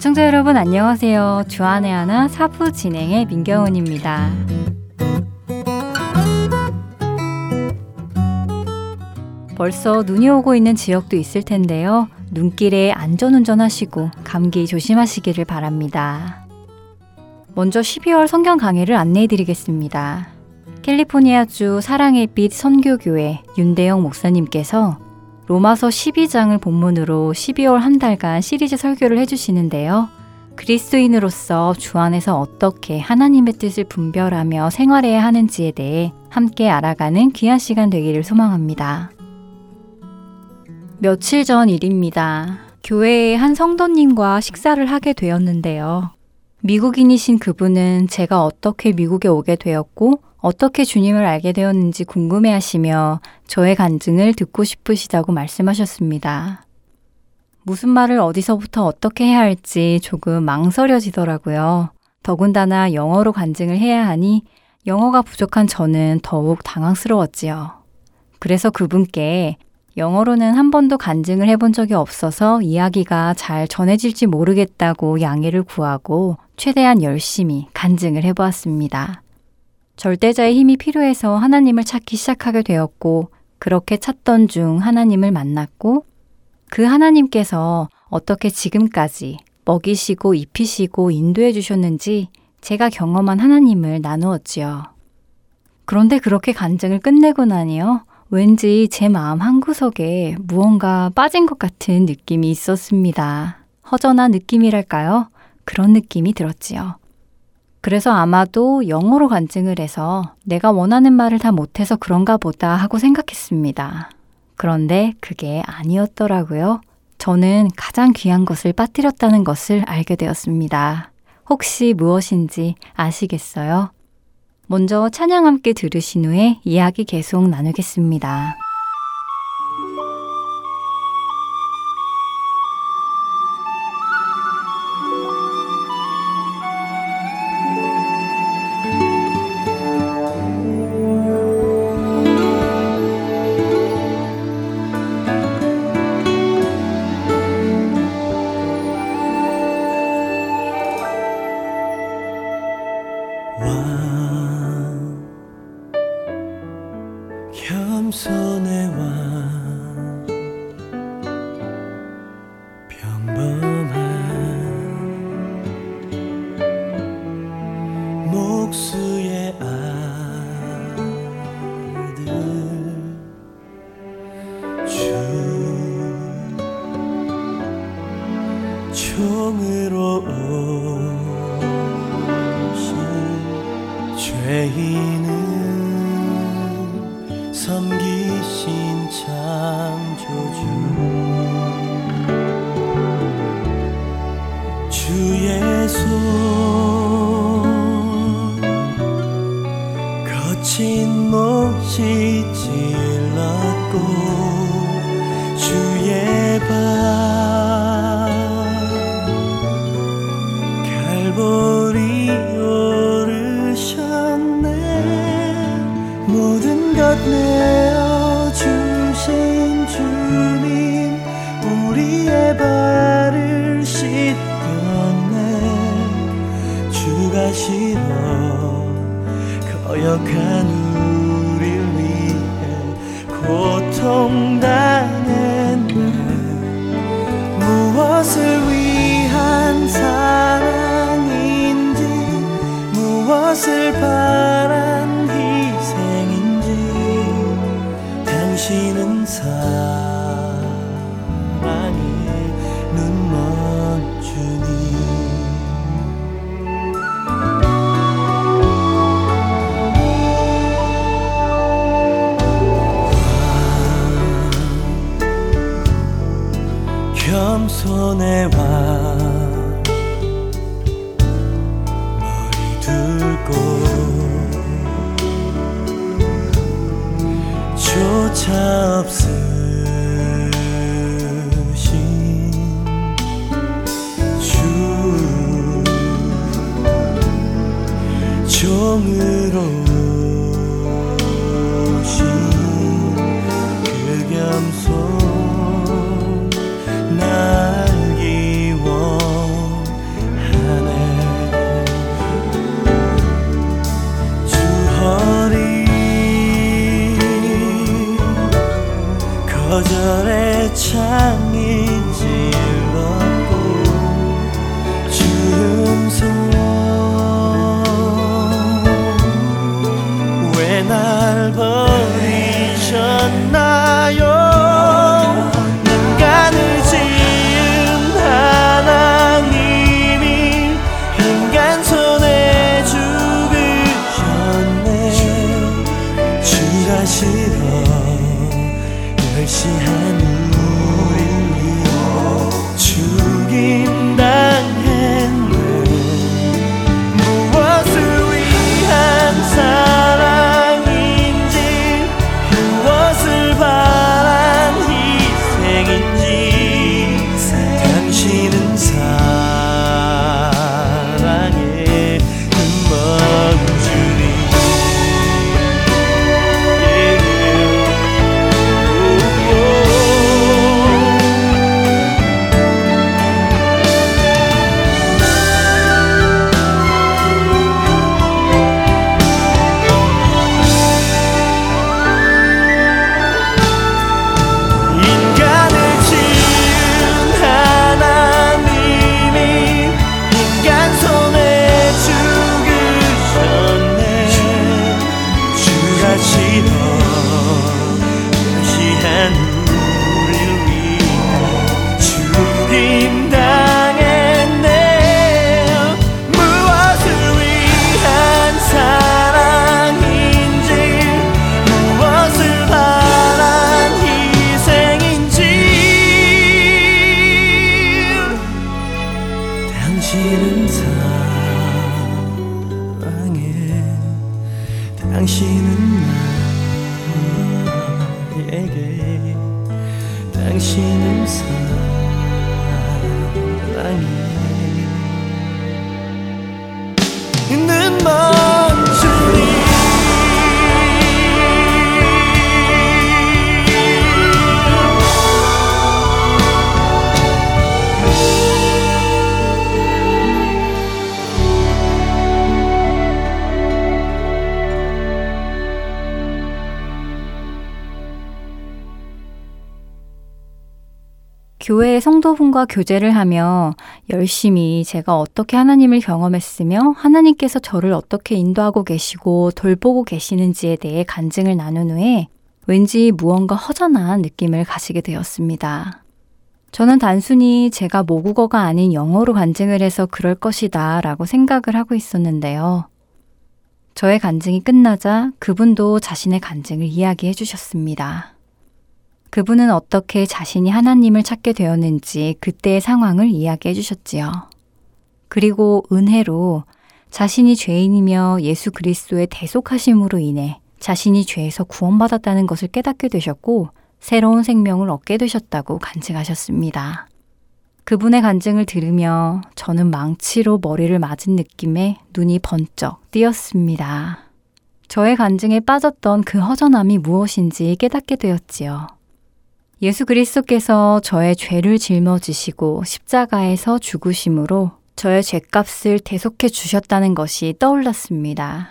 애청자 여러분 안녕하세요. 주안의 하나 사부 진행의 민경은입니다. 벌써 눈이 오고 있는 지역도 있을 텐데요. 눈길에 안전운전 하시고 감기 조심하시기를 바랍니다. 먼저 12월 성경 강해를 안내해 드리겠습니다. 캘리포니아주 사랑의 빛 선교교회 윤대영 목사님께서 로마서 12장을 본문으로 12월 한 달간 시리즈 설교를 해주시는데요. 그리스도인으로서 주 안에서 어떻게 하나님의 뜻을 분별하며 생활해야 하는지에 대해 함께 알아가는 귀한 시간 되기를 소망합니다. 며칠 전 일입니다. 교회의 한 성도님과 식사를 하게 되었는데요. 미국인이신 그분은 제가 어떻게 미국에 오게 되었고 어떻게 주님을 알게 되었는지 궁금해 하시며 저의 간증을 듣고 싶으시다고 말씀하셨습니다. 무슨 말을 어디서부터 어떻게 해야 할지 조금 망설여지더라고요. 더군다나 영어로 간증을 해야 하니 영어가 부족한 저는 더욱 당황스러웠지요. 그래서 그분께 영어로는 한 번도 간증을 해본 적이 없어서 이야기가 잘 전해질지 모르겠다고 양해를 구하고 최대한 열심히 간증을 해보았습니다. 절대자의 힘이 필요해서 하나님을 찾기 시작하게 되었고, 그렇게 찾던 중 하나님을 만났고, 그 하나님께서 어떻게 지금까지 먹이시고 입히시고 인도해 주셨는지 제가 경험한 하나님을 나누었지요. 그런데 그렇게 간증을 끝내고 나니요. 왠지 제 마음 한구석에 무언가 빠진 것 같은 느낌이 있었습니다. 허전한 느낌이랄까요? 그런 느낌이 들었지요. 그래서 아마도 영어로 간증을 해서 내가 원하는 말을 다 못해서 그런가 보다 하고 생각했습니다. 그런데 그게 아니었더라고요. 저는 가장 귀한 것을 빠뜨렸다는 것을 알게 되었습니다. 혹시 무엇인지 아시겠어요? 먼저 찬양 함께 들으신 후에 이야기 계속 나누겠습니다. 情。 교회의 성도분과 교제를 하며 열심히 제가 어떻게 하나님을 경험했으며 하나님께서 저를 어떻게 인도하고 계시고 돌보고 계시는지에 대해 간증을 나눈 후에 왠지 무언가 허전한 느낌을 가지게 되었습니다. 저는 단순히 제가 모국어가 아닌 영어로 간증을 해서 그럴 것이다 라고 생각을 하고 있었는데요. 저의 간증이 끝나자 그분도 자신의 간증을 이야기해 주셨습니다. 그분은 어떻게 자신이 하나님을 찾게 되었는지 그때의 상황을 이야기해 주셨지요. 그리고 은혜로 자신이 죄인이며 예수 그리스도의 대속하심으로 인해 자신이 죄에서 구원받았다는 것을 깨닫게 되셨고 새로운 생명을 얻게 되셨다고 간증하셨습니다. 그분의 간증을 들으며 저는 망치로 머리를 맞은 느낌에 눈이 번쩍 띄었습니다. 저의 간증에 빠졌던 그 허전함이 무엇인지 깨닫게 되었지요. 예수 그리스도께서 저의 죄를 짊어지시고 십자가에서 죽으심으로 저의 죄값을 대속해 주셨다는 것이 떠올랐습니다.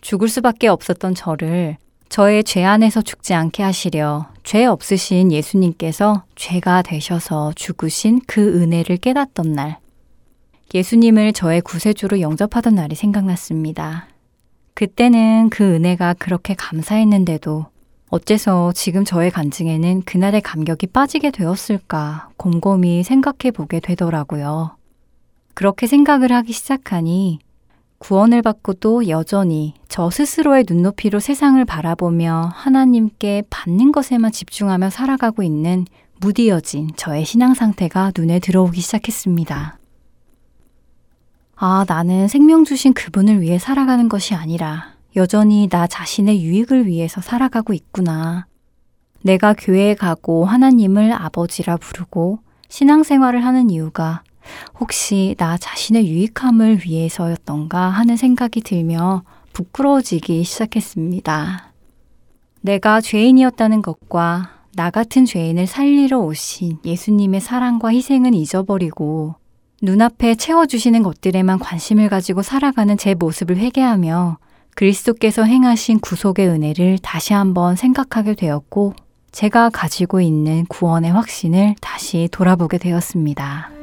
죽을 수밖에 없었던 저를 저의 죄 안에서 죽지 않게 하시려 죄 없으신 예수님께서 죄가 되셔서 죽으신 그 은혜를 깨닫던 날, 예수님을 저의 구세주로 영접하던 날이 생각났습니다. 그때는 그 은혜가 그렇게 감사했는데도 어째서 지금 저의 간증에는 그날의 감격이 빠지게 되었을까 곰곰이 생각해 보게 되더라고요. 그렇게 생각을 하기 시작하니 구원을 받고도 여전히 저 스스로의 눈높이로 세상을 바라보며 하나님께 받는 것에만 집중하며 살아가고 있는 무디어진 저의 신앙 상태가 눈에 들어오기 시작했습니다. 아, 나는 생명 주신 그분을 위해 살아가는 것이 아니라 여전히 나 자신의 유익을 위해서 살아가고 있구나. 내가 교회에 가고 하나님을 아버지라 부르고 신앙생활을 하는 이유가 혹시 나 자신의 유익함을 위해서였던가 하는 생각이 들며 부끄러워지기 시작했습니다. 내가 죄인이었다는 것과 나 같은 죄인을 살리러 오신 예수님의 사랑과 희생은 잊어버리고 눈앞에 채워주시는 것들에만 관심을 가지고 살아가는 제 모습을 회개하며 그리스도께서 행하신 구속의 은혜를 다시 한번 생각하게 되었고, 제가 가지고 있는 구원의 확신을 다시 돌아보게 되었습니다.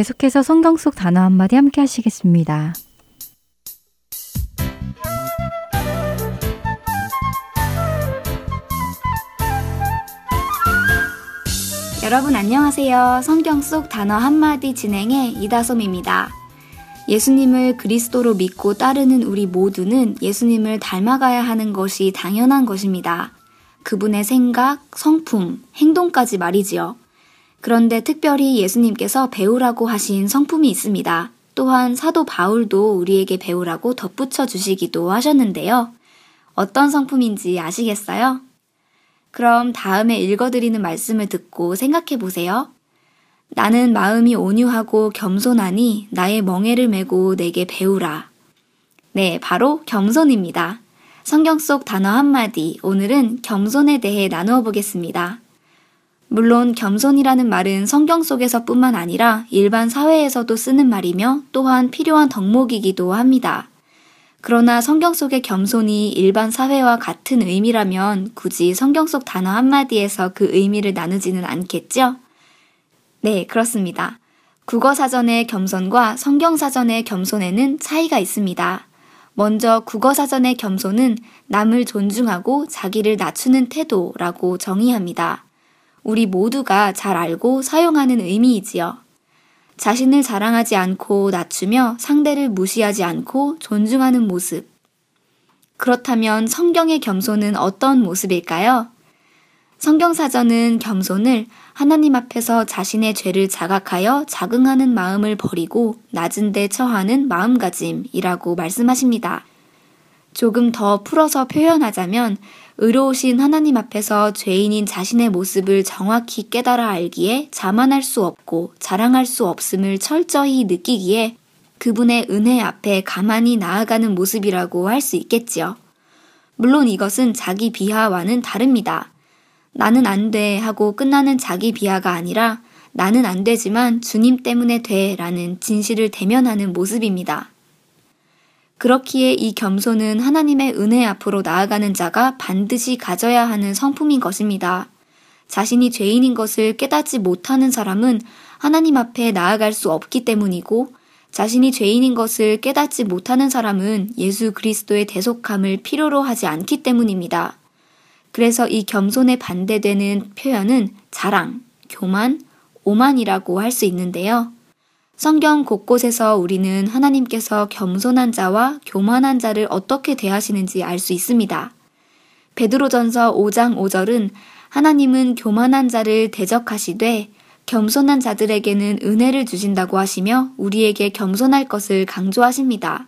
계속해서 성경 속 단어 한마디 함께 하시겠습니다. 여러분 안녕하세요. 성경 속 단어 한마디 진행의 이다솜입니다. 예수님을 그리스도로 믿고 따르는 우리 모두는 예수님을 닮아가야 하는 것이 당연한 것입니다. 그분의 생각, 성품, 행동까지 말이지요. 그런데 특별히 예수님께서 배우라고 하신 성품이 있습니다. 또한 사도 바울도 우리에게 배우라고 덧붙여 주시기도 하셨는데요. 어떤 성품인지 아시겠어요? 그럼 다음에 읽어드리는 말씀을 듣고 생각해 보세요. 나는 마음이 온유하고 겸손하니 나의 멍에를 메고 내게 배우라. 네, 바로 겸손입니다. 성경 속 단어 한마디, 오늘은 겸손에 대해 나누어 보겠습니다. 물론 겸손이라는 말은 성경 속에서 뿐만 아니라 일반 사회에서도 쓰는 말이며 또한 필요한 덕목이기도 합니다. 그러나 성경 속의 겸손이 일반 사회와 같은 의미라면 굳이 성경 속 단어 한마디에서 그 의미를 나누지는 않겠죠? 네, 그렇습니다. 국어 사전의 겸손과 성경 사전의 겸손에는 차이가 있습니다. 먼저 국어 사전의 겸손은 남을 존중하고 자기를 낮추는 태도라고 정의합니다. 우리 모두가 잘 알고 사용하는 의미이지요. 자신을 자랑하지 않고 낮추며 상대를 무시하지 않고 존중하는 모습. 그렇다면 성경의 겸손은 어떤 모습일까요? 성경사전은 겸손을 하나님 앞에서 자신의 죄를 자각하여 자긍하는 마음을 버리고 낮은 데 처하는 마음가짐이라고 말씀하십니다. 조금 더 풀어서 표현하자면 의로우신 하나님 앞에서 죄인인 자신의 모습을 정확히 깨달아 알기에 자만할 수 없고 자랑할 수 없음을 철저히 느끼기에 그분의 은혜 앞에 가만히 나아가는 모습이라고 할 수 있겠지요. 물론 이것은 자기 비하와는 다릅니다. 나는 안 돼 하고 끝나는 자기 비하가 아니라 나는 안 되지만 주님 때문에 돼 라는 진실을 대면하는 모습입니다. 그렇기에 이 겸손은 하나님의 은혜 앞으로 나아가는 자가 반드시 가져야 하는 성품인 것입니다. 자신이 죄인인 것을 깨닫지 못하는 사람은 하나님 앞에 나아갈 수 없기 때문이고 자신이 죄인인 것을 깨닫지 못하는 사람은 예수 그리스도의 대속함을 필요로 하지 않기 때문입니다. 그래서 이 겸손에 반대되는 표현은 자랑, 교만, 오만이라고 할 수 있는데요. 성경 곳곳에서 우리는 하나님께서 겸손한 자와 교만한 자를 어떻게 대하시는지 알 수 있습니다. 베드로전서 5장 5절은 하나님은 교만한 자를 대적하시되 겸손한 자들에게는 은혜를 주신다고 하시며 우리에게 겸손할 것을 강조하십니다.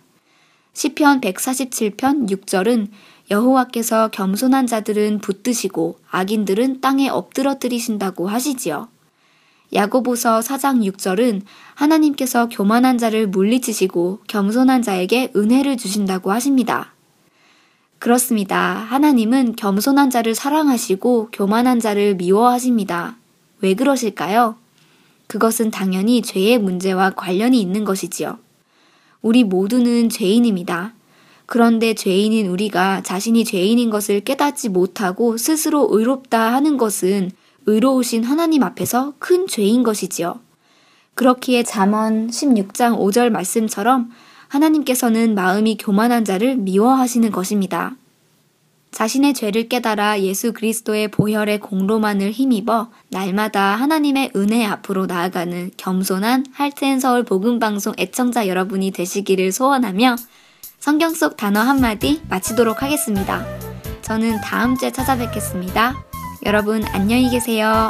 시편 147편 6절은 여호와께서 겸손한 자들은 붙드시고 악인들은 땅에 엎드러뜨리신다고 하시지요. 야고보서 4장 6절은 하나님께서 교만한 자를 물리치시고 겸손한 자에게 은혜를 주신다고 하십니다. 그렇습니다. 하나님은 겸손한 자를 사랑하시고 교만한 자를 미워하십니다. 왜 그러실까요? 그것은 당연히 죄의 문제와 관련이 있는 것이지요. 우리 모두는 죄인입니다. 그런데 죄인인 우리가 자신이 죄인인 것을 깨닫지 못하고 스스로 의롭다 하는 것은 의로우신 하나님 앞에서 큰 죄인 것이지요. 그렇기에 잠언 16장 5절 말씀처럼 하나님께서는 마음이 교만한 자를 미워하시는 것입니다. 자신의 죄를 깨달아 예수 그리스도의 보혈의 공로만을 힘입어 날마다 하나님의 은혜 앞으로 나아가는 겸손한 할텐 서울 복음 방송 애청자 여러분이 되시기를 소원하며 성경 속 단어 한마디 마치도록 하겠습니다. 저는 다음 주에 찾아뵙겠습니다. 여러분 안녕히 계세요.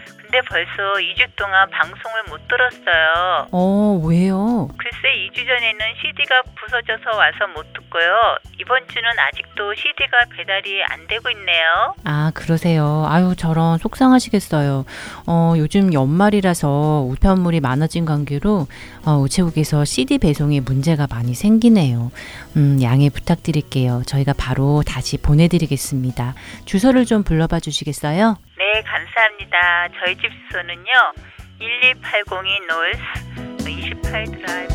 근데 벌써 2주 동안 방송을 못 들었어요. 어, 왜요? 글쎄 2주 전에는 CD가 부서져서 와서 못 듣고요. 이번 주는 아직도 CD가 배달이 안 되고 있네요. 아, 그러세요. 아유, 저런 속상하시겠어요. 어, 요즘 연말이라서 우편물이 많아진 관계로 어, 우체국에서 CD 배송에 문제가 많이 생기네요. 음, 양해 부탁드릴게요. 저희가 바로 다시 보내드리겠습니다. 주소를 좀 불러봐 주시겠어요? 네, 감사합니다. 저희 집 주소는요. 12802 노스 28 드라이브.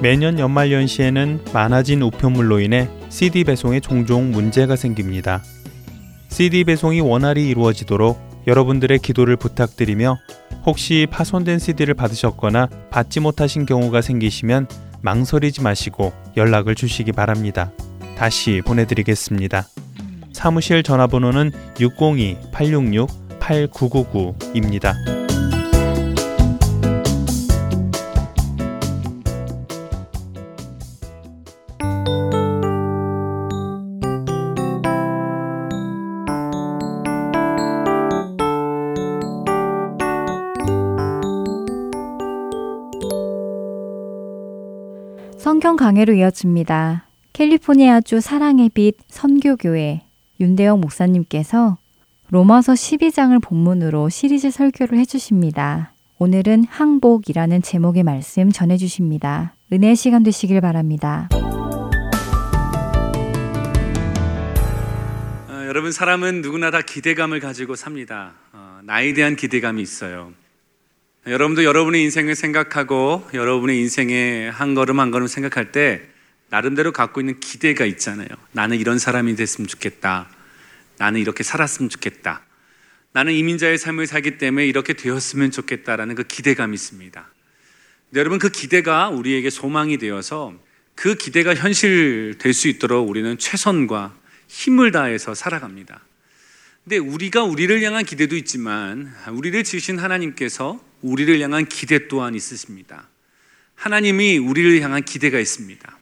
매년 연말 연시에는 많아진 우편물로 인해 CD 배송에 종종 문제가 생깁니다. CD 배송이 원활히 이루어지도록 여러분들의 기도를 부탁드리며 혹시 파손된 CD를 받으셨거나 받지 못하신 경우가 생기시면 망설이지 마시고 연락을 주시기 바랍니다. 다시 보내드리겠습니다. 사무실 전화번호는 602-866-8999입니다. 성경 강해로 이어집니다. 캘리포니아주 사랑의 빛 선교교회 윤대영 목사님께서 로마서 12장을 본문으로 시리즈 설교를 해주십니다. 오늘은 항복이라는 제목의 말씀 전해주십니다. 은혜의 시간 되시길 바랍니다. 어, 여러분 사람은 누구나 다 기대감을 가지고 삽니다. 어, 나에 대한 기대감이 있어요. 여러분도 여러분의 인생을 생각하고 여러분의 인생의 한 걸음 한 걸음 생각할 때 나름대로 갖고 있는 기대가 있잖아요. 나는 이런 사람이 됐으면 좋겠다. 나는 이렇게 살았으면 좋겠다. 나는 이민자의 삶을 살기 때문에 이렇게 되었으면 좋겠다라는 그 기대감이 있습니다. 여러분 그 기대가 우리에게 소망이 되어서 그 기대가 현실될 수 있도록 우리는 최선과 힘을 다해서 살아갑니다. 근데 우리가 우리를 향한 기대도 있지만 우리를 지으신 하나님께서 우리를 향한 기대 또한 있으십니다. 하나님이 우리를 향한 기대가 있습니다.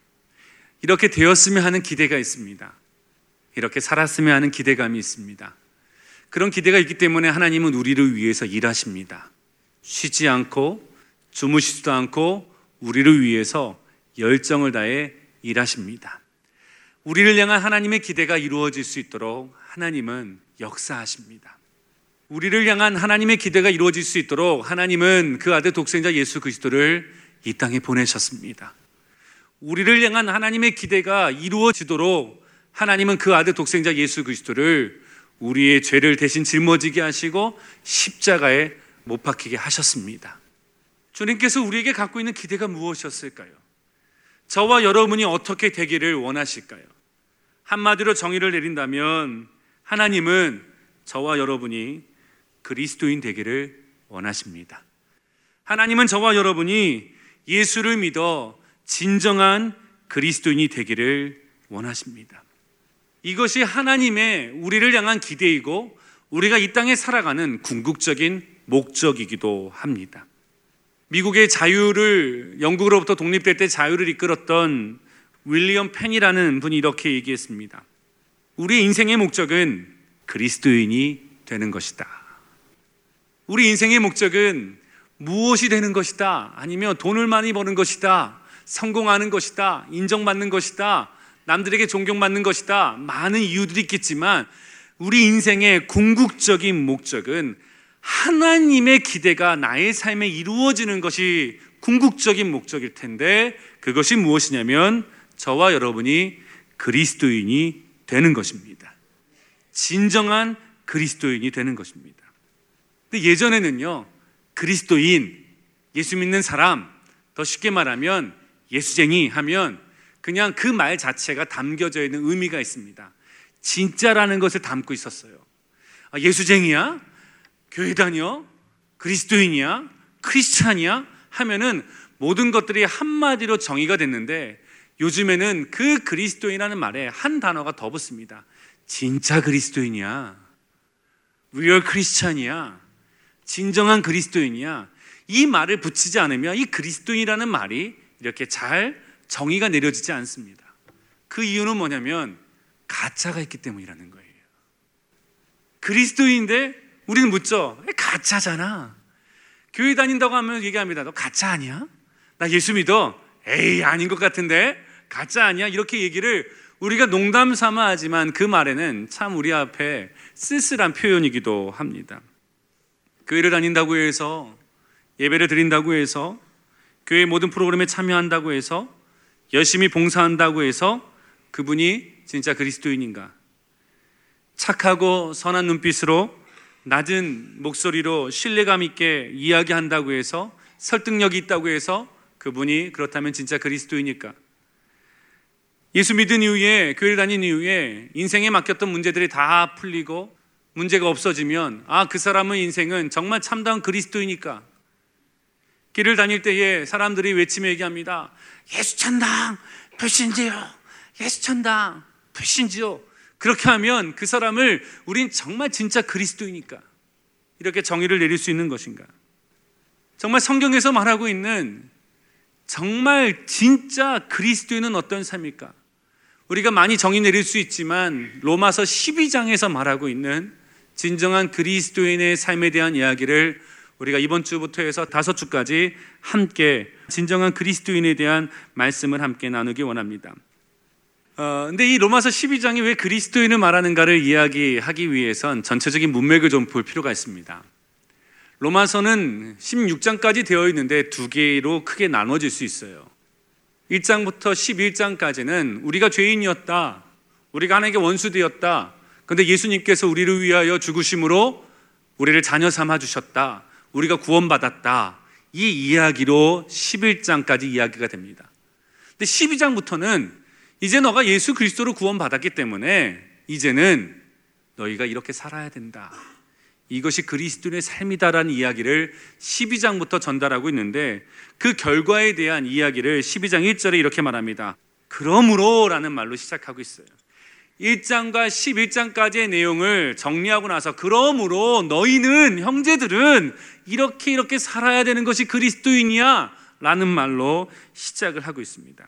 이렇게 되었으면 하는 기대가 있습니다. 이렇게 살았으면 하는 기대감이 있습니다. 그런 기대가 있기 때문에 하나님은 우리를 위해서 일하십니다. 쉬지 않고 주무시지도 않고 우리를 위해서 열정을 다해 일하십니다. 우리를 향한 하나님의 기대가 이루어질 수 있도록 하나님은 역사하십니다. 우리를 향한 하나님의 기대가 이루어질 수 있도록 하나님은 그 아들 독생자 예수 그리스도를 이 땅에 보내셨습니다. 우리를 향한 하나님의 기대가 이루어지도록 하나님은 그 아들 독생자 예수 그리스도를 우리의 죄를 대신 짊어지게 하시고 십자가에 못 박히게 하셨습니다. 주님께서 우리에게 갖고 있는 기대가 무엇이었을까요? 저와 여러분이 어떻게 되기를 원하실까요? 한마디로 정의를 내린다면 하나님은 저와 여러분이 그리스도인 되기를 원하십니다. 하나님은 저와 여러분이 예수를 믿어 진정한 그리스도인이 되기를 원하십니다. 이것이 하나님의 우리를 향한 기대이고 우리가 이 땅에 살아가는 궁극적인 목적이기도 합니다. 미국의 자유를 영국으로부터 독립될 때 자유를 이끌었던 윌리엄 펜이라는 분이 이렇게 얘기했습니다. 우리 인생의 목적은 그리스도인이 되는 것이다. 우리 인생의 목적은 무엇이 되는 것이다. 아니면 돈을 많이 버는 것이다. 성공하는 것이다. 인정받는 것이다. 남들에게 존경받는 것이다. 많은 이유들이 있겠지만 우리 인생의 궁극적인 목적은 하나님의 기대가 나의 삶에 이루어지는 것이 궁극적인 목적일 텐데 그것이 무엇이냐면 저와 여러분이 그리스도인이 되는 것입니다. 진정한 그리스도인이 되는 것입니다. 근데 예전에는요, 그리스도인, 예수 믿는 사람, 더 쉽게 말하면 예수쟁이 하면 그냥 그 말 자체가 담겨져 있는 의미가 있습니다. 진짜라는 것을 담고 있었어요. 아, 예수쟁이야? 교회 다녀? 그리스도인이야? 크리스찬이야? 하면은 모든 것들이 한마디로 정의가 됐는데 요즘에는 그 그리스도인이라는 말에 한 단어가 더 붙습니다. 진짜 그리스도인이야. real Christian이야. 진정한 그리스도인이야. 이 말을 붙이지 않으면 이 그리스도인이라는 말이 이렇게 잘 정의가 내려지지 않습니다. 그 이유는 뭐냐면 가짜가 있기 때문이라는 거예요. 그리스도인인데 우리는 묻죠. 가짜잖아. 교회 다닌다고 하면 얘기합니다. 너 가짜 아니야? 나 예수 믿어. 에이, 아닌 것 같은데? 가짜 아니야? 이렇게 얘기를 우리가 농담 삼아 하지만 그 말에는 참 우리 앞에 쓸쓸한 표현이기도 합니다. 교회를 다닌다고 해서 예배를 드린다고 해서 교회 모든 프로그램에 참여한다고 해서 열심히 봉사한다고 해서 그분이 진짜 그리스도인인가? 착하고 선한 눈빛으로 낮은 목소리로 신뢰감 있게 이야기한다고 해서 설득력이 있다고 해서 그분이 그렇다면 진짜 그리스도이니까? 예수 믿은 이후에 교회를 다닌 이후에 인생에 맡겼던 문제들이 다 풀리고 문제가 없어지면 아 그 사람의 인생은 정말 참다운 그리스도이니까 길을 다닐 때에 사람들이 외치며 얘기합니다. 예수 천당 불신지요. 예수 천당 불신지요. 그렇게 하면 그 사람을 우린 정말 진짜 그리스도이니까 이렇게 정의를 내릴 수 있는 것인가? 정말 성경에서 말하고 있는 정말 진짜 그리스도인은 어떤 삶일까? 우리가 많이 정의 내릴 수 있지만 로마서 12장에서 말하고 있는 진정한 그리스도인의 삶에 대한 이야기를 우리가 이번 주부터 해서 다섯 주까지 함께 진정한 그리스도인에 대한 말씀을 함께 나누기 원합니다. 어, 근데 이 로마서 12장이 왜 그리스도인을 말하는가를 이야기하기 위해선 전체적인 문맥을 좀 볼 필요가 있습니다. 로마서는 16장까지 되어 있는데 두 개로 크게 나눠질 수 있어요. 1장부터 11장까지는 우리가 죄인이었다. 우리가 하나님께 원수되었다. 근데 예수님께서 우리를 위하여 죽으심으로 우리를 자녀 삼아 주셨다. 우리가 구원받았다. 이 이야기로 11장까지 이야기가 됩니다. 근데 12장부터는 이제 너가 예수 그리스도로 구원받았기 때문에 이제는 너희가 이렇게 살아야 된다. 이것이 그리스도의 삶이다라는 이야기를 12장부터 전달하고 있는데 그 결과에 대한 이야기를 12장 1절에 이렇게 말합니다. 그러므로라는 말로 시작하고 있어요. 1장과 11장까지의 내용을 정리하고 나서 그러므로 너희는 형제들은 이렇게 이렇게 살아야 되는 것이 그리스도인이야 라는 말로 시작을 하고 있습니다.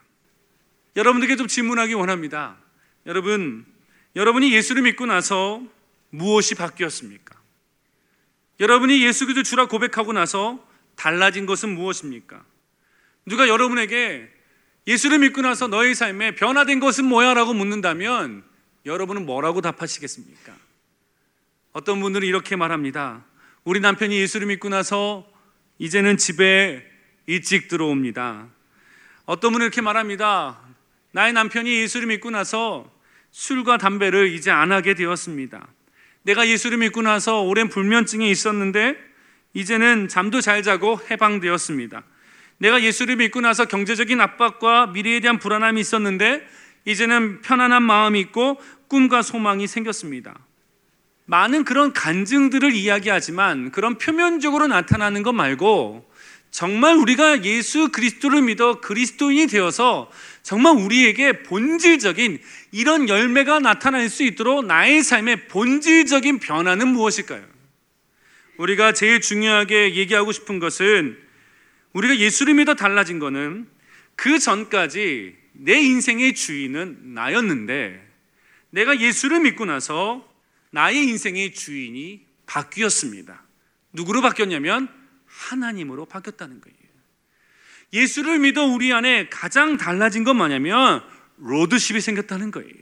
여러분들께 좀 질문하기 원합니다. 여러분, 여러분이 예수를 믿고 나서 무엇이 바뀌었습니까? 여러분이 예수 그리스도 주라 고백하고 나서 달라진 것은 무엇입니까? 누가 여러분에게 예수를 믿고 나서 너의 삶에 변화된 것은 뭐야? 라고 묻는다면 여러분은 뭐라고 답하시겠습니까? 어떤 분들은 이렇게 말합니다. 우리 남편이 예수를 믿고 나서 이제는 집에 일찍 들어옵니다. 어떤 분은 이렇게 말합니다. 나의 남편이 예수를 믿고 나서 술과 담배를 이제 안 하게 되었습니다. 내가 예수를 믿고 나서 오랜 불면증이 있었는데 이제는 잠도 잘 자고 해방되었습니다. 내가 예수를 믿고 나서 경제적인 압박과 미래에 대한 불안함이 있었는데 이제는 편안한 마음이 있고 꿈과 소망이 생겼습니다. 많은 그런 간증들을 이야기하지만 그런 표면적으로 나타나는 것 말고 정말 우리가 예수 그리스도를 믿어 그리스도인이 되어서 정말 우리에게 본질적인 이런 열매가 나타날 수 있도록 나의 삶의 본질적인 변화는 무엇일까요? 우리가 제일 중요하게 얘기하고 싶은 것은 우리가 예수를 믿어 달라진 것은 그 전까지 내 인생의 주인은 나였는데 내가 예수를 믿고 나서 나의 인생의 주인이 바뀌었습니다. 누구로 바뀌었냐면 하나님으로 바뀌었다는 거예요. 예수를 믿어 우리 안에 가장 달라진 건 뭐냐면 로드십이 생겼다는 거예요.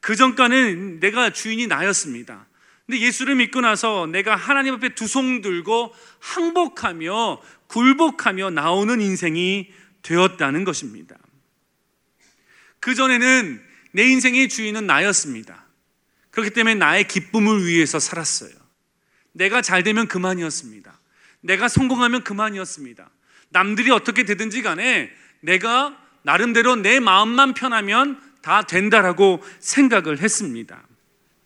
그 전까는 내가 주인이 나였습니다. 근데 예수를 믿고 나서 내가 하나님 앞에 두 손 들고 항복하며 굴복하며 나오는 인생이 되었다는 것입니다. 그전에는 내 인생의 주인은 나였습니다. 그렇기 때문에 나의 기쁨을 위해서 살았어요. 내가 잘 되면 그만이었습니다. 내가 성공하면 그만이었습니다. 남들이 어떻게 되든지 간에 내가 나름대로 내 마음만 편하면 다 된다라고 생각을 했습니다.